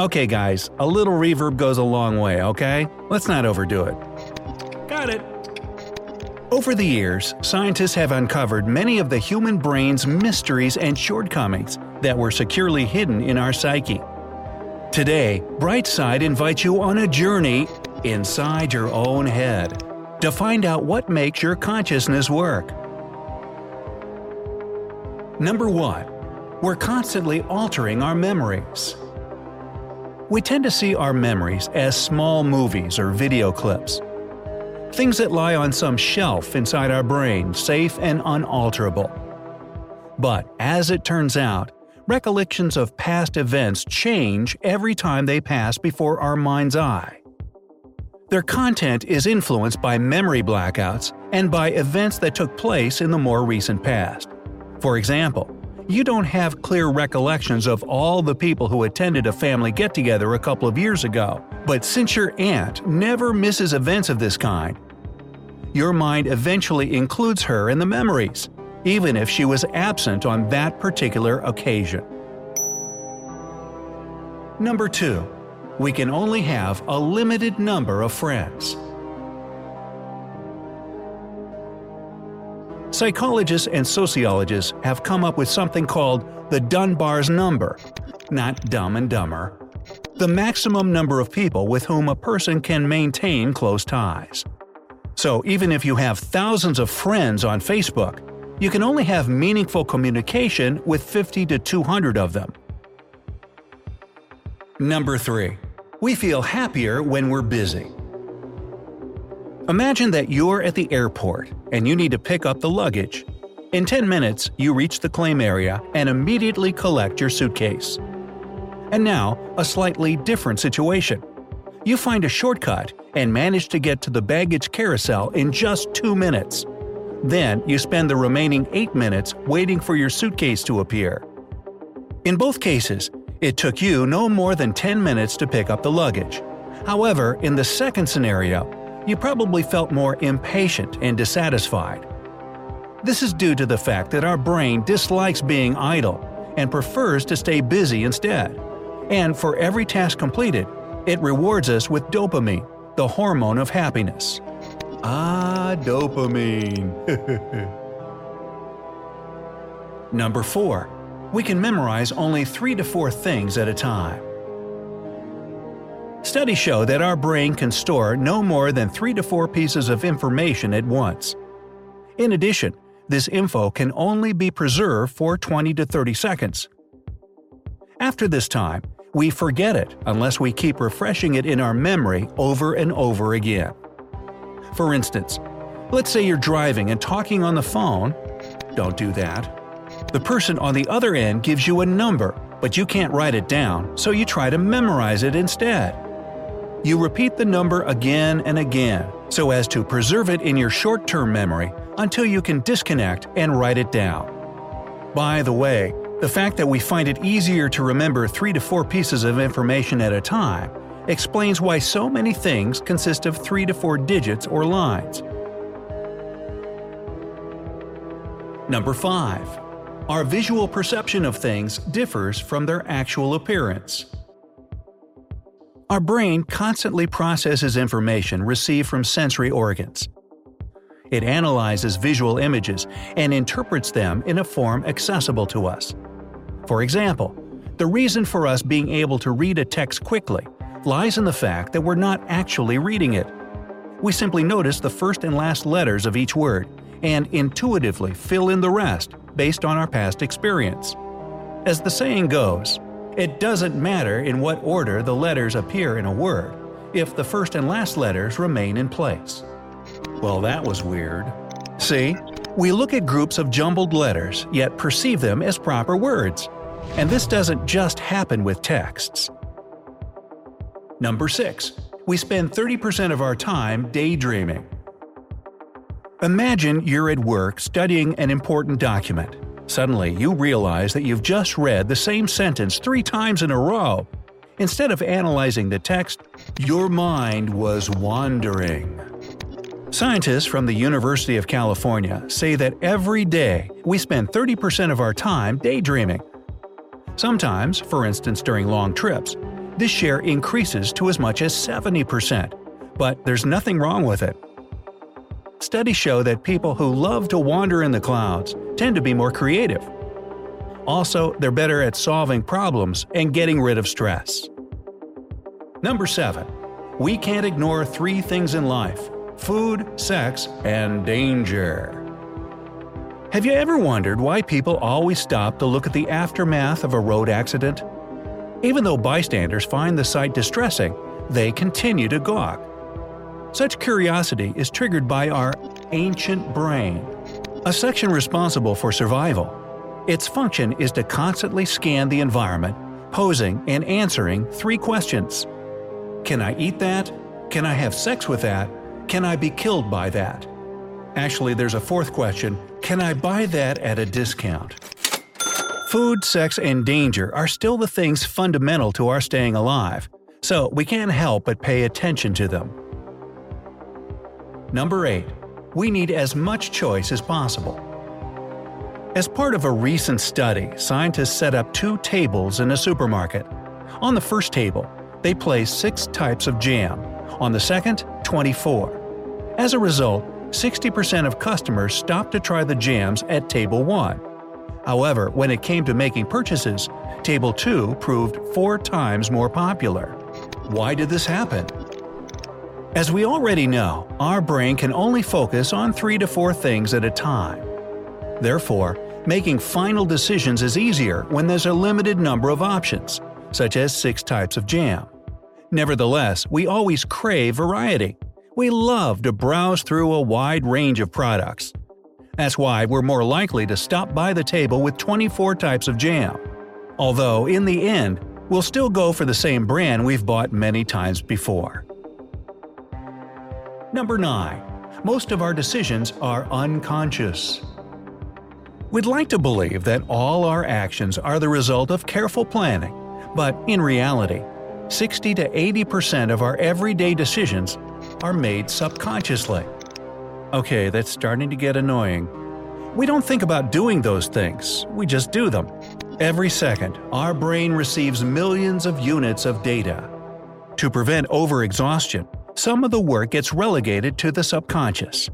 Okay, guys, a little reverb goes a long way, okay? Let's not overdo it. Got it. Over the years, scientists have uncovered many of the human brain's mysteries and shortcomings that were securely hidden in our psyche. Today, Bright Side invites you on a journey inside your own head to find out what makes your consciousness work. Number 1. We're constantly altering our memories. We tend to see our memories as small movies or video clips. Things that lie on some shelf inside our brain, safe and unalterable. But as it turns out, recollections of past events change every time they pass before our mind's eye. Their content is influenced by memory blackouts and by events that took place in the more recent past. For example, you don't have clear recollections of all the people who attended a family get together a couple of years ago. But since your aunt never misses events of this kind, your mind eventually includes her in the memories, even if she was absent on that particular occasion. Number 2. We can only have a limited number of friends. Psychologists and sociologists have come up with something called the Dunbar's number, not dumb and dumber, the maximum number of people with whom a person can maintain close ties. So even if you have thousands of friends on Facebook, you can only have meaningful communication with 50 to 200 of them. Number 3. We feel happier when we're busy. Imagine that you're at the airport and you need to pick up the luggage. In 10 minutes, you reach the claim area and immediately collect your suitcase. And now, a slightly different situation. You find a shortcut and manage to get to the baggage carousel in just 2 minutes. Then you spend the remaining 8 minutes waiting for your suitcase to appear. In both cases, it took you no more than 10 minutes to pick up the luggage. However, in the second scenario, you probably felt more impatient and dissatisfied. This is due to the fact that our brain dislikes being idle and prefers to stay busy instead. And for every task completed, it rewards us with dopamine, the hormone of happiness. Ah, dopamine. Number 4. We can memorize only 3 to 4 things at a time. Studies show that our brain can store no more than 3 to 4 pieces of information at once. In addition, this info can only be preserved for 20 to 30 seconds. After this time, we forget it unless we keep refreshing it in our memory over and over again. For instance, let's say you're driving and talking on the phone. Don't do that. The person on the other end gives you a number, but you can't write it down, so you try to memorize it instead. You repeat the number again and again so as to preserve it in your short term memory until you can disconnect and write it down. By the way, the fact that we find it easier to remember 3 to 4 pieces of information at a time explains why so many things consist of 3 to 4 digits or lines. Number 5. Our visual perception of things differs from their actual appearance. Our brain constantly processes information received from sensory organs. It analyzes visual images and interprets them in a form accessible to us. For example, the reason for us being able to read a text quickly lies in the fact that we're not actually reading it. We simply notice the first and last letters of each word and intuitively fill in the rest based on our past experience. As the saying goes, it doesn't matter in what order the letters appear in a word, if the first and last letters remain in place. Well, that was weird. See? We look at groups of jumbled letters, yet perceive them as proper words. And this doesn't just happen with texts. Number 6. we spend 30% of our time daydreaming. Imagine you're at work studying an important document. Suddenly, you realize that you've just read the same sentence three times in a row. Instead of analyzing the text, your mind was wandering. Scientists from the University of California say that every day we spend 30% of our time daydreaming. Sometimes, for instance during long trips, this share increases to as much as 70%, but there's nothing wrong with it. Studies show that people who love to wander in the clouds tend to be more creative. Also, they're better at solving problems and getting rid of stress. Number 7. We can't ignore three things in life food, sex, and danger. Have you ever wondered why people always stop to look at the aftermath of a road accident? Even though bystanders find the sight distressing, they continue to gawk. Such curiosity is triggered by our ancient brain, a section responsible for survival. Its function is to constantly scan the environment, posing and answering three questions Can I eat that? Can I have sex with that? Can I be killed by that? Actually, there's a fourth question Can I buy that at a discount? Food, sex, and danger are still the things fundamental to our staying alive, so we can't help but pay attention to them. Number 8. We need as much choice as possible. As part of a recent study, scientists set up two tables in a supermarket. On the first table, they placed six types of jam, on the second, 24. As a result, 60% of customers stopped to try the jams at Table 1. However, when it came to making purchases, Table 2 proved four times more popular. Why did this happen? As we already know, our brain can only focus on three to four things at a time. Therefore, making final decisions is easier when there's a limited number of options, such as six types of jam. Nevertheless, we always crave variety. We love to browse through a wide range of products. That's why we're more likely to stop by the table with 24 types of jam. Although, in the end, we'll still go for the same brand we've bought many times before. Number 9. Most of our decisions are unconscious. We'd like to believe that all our actions are the result of careful planning, but in reality, 60 to 80% of our everyday decisions are made subconsciously. Okay, that's starting to get annoying. We don't think about doing those things, we just do them. Every second, our brain receives millions of units of data. To prevent overexhaustion, some of the work gets relegated to the subconscious.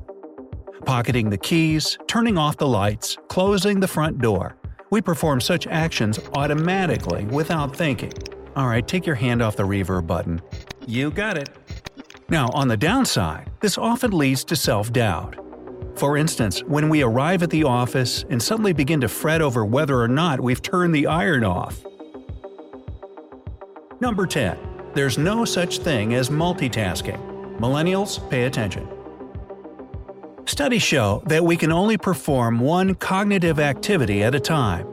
Pocketing the keys, turning off the lights, closing the front door. We perform such actions automatically without thinking. Alright, take your hand off the reverb button. You got it. Now, on the downside, this often leads to self doubt. For instance, when we arrive at the office and suddenly begin to fret over whether or not we've turned the iron off. Number 10. There's no such thing as multitasking. Millennials, pay attention. Studies show that we can only perform one cognitive activity at a time.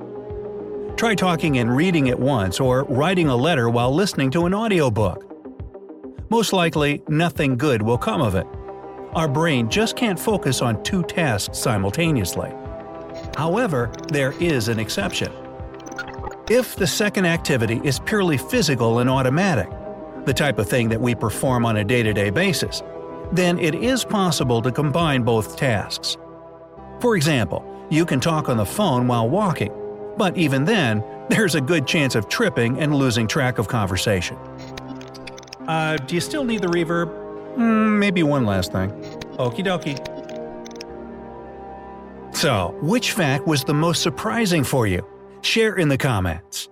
Try talking and reading at once or writing a letter while listening to an audiobook most likely nothing good will come of it. Our brain just can't focus on two tasks simultaneously. However, there is an exception. If the second activity is purely physical and automatic, the type of thing that we perform on a day to day basis, then it is possible to combine both tasks. For example, you can talk on the phone while walking, but even then, there's a good chance of tripping and losing track of conversation. Uh, do you still need the reverb? Mm, maybe one last thing. Okie dokie. So, which fact was the most surprising for you? Share in the comments.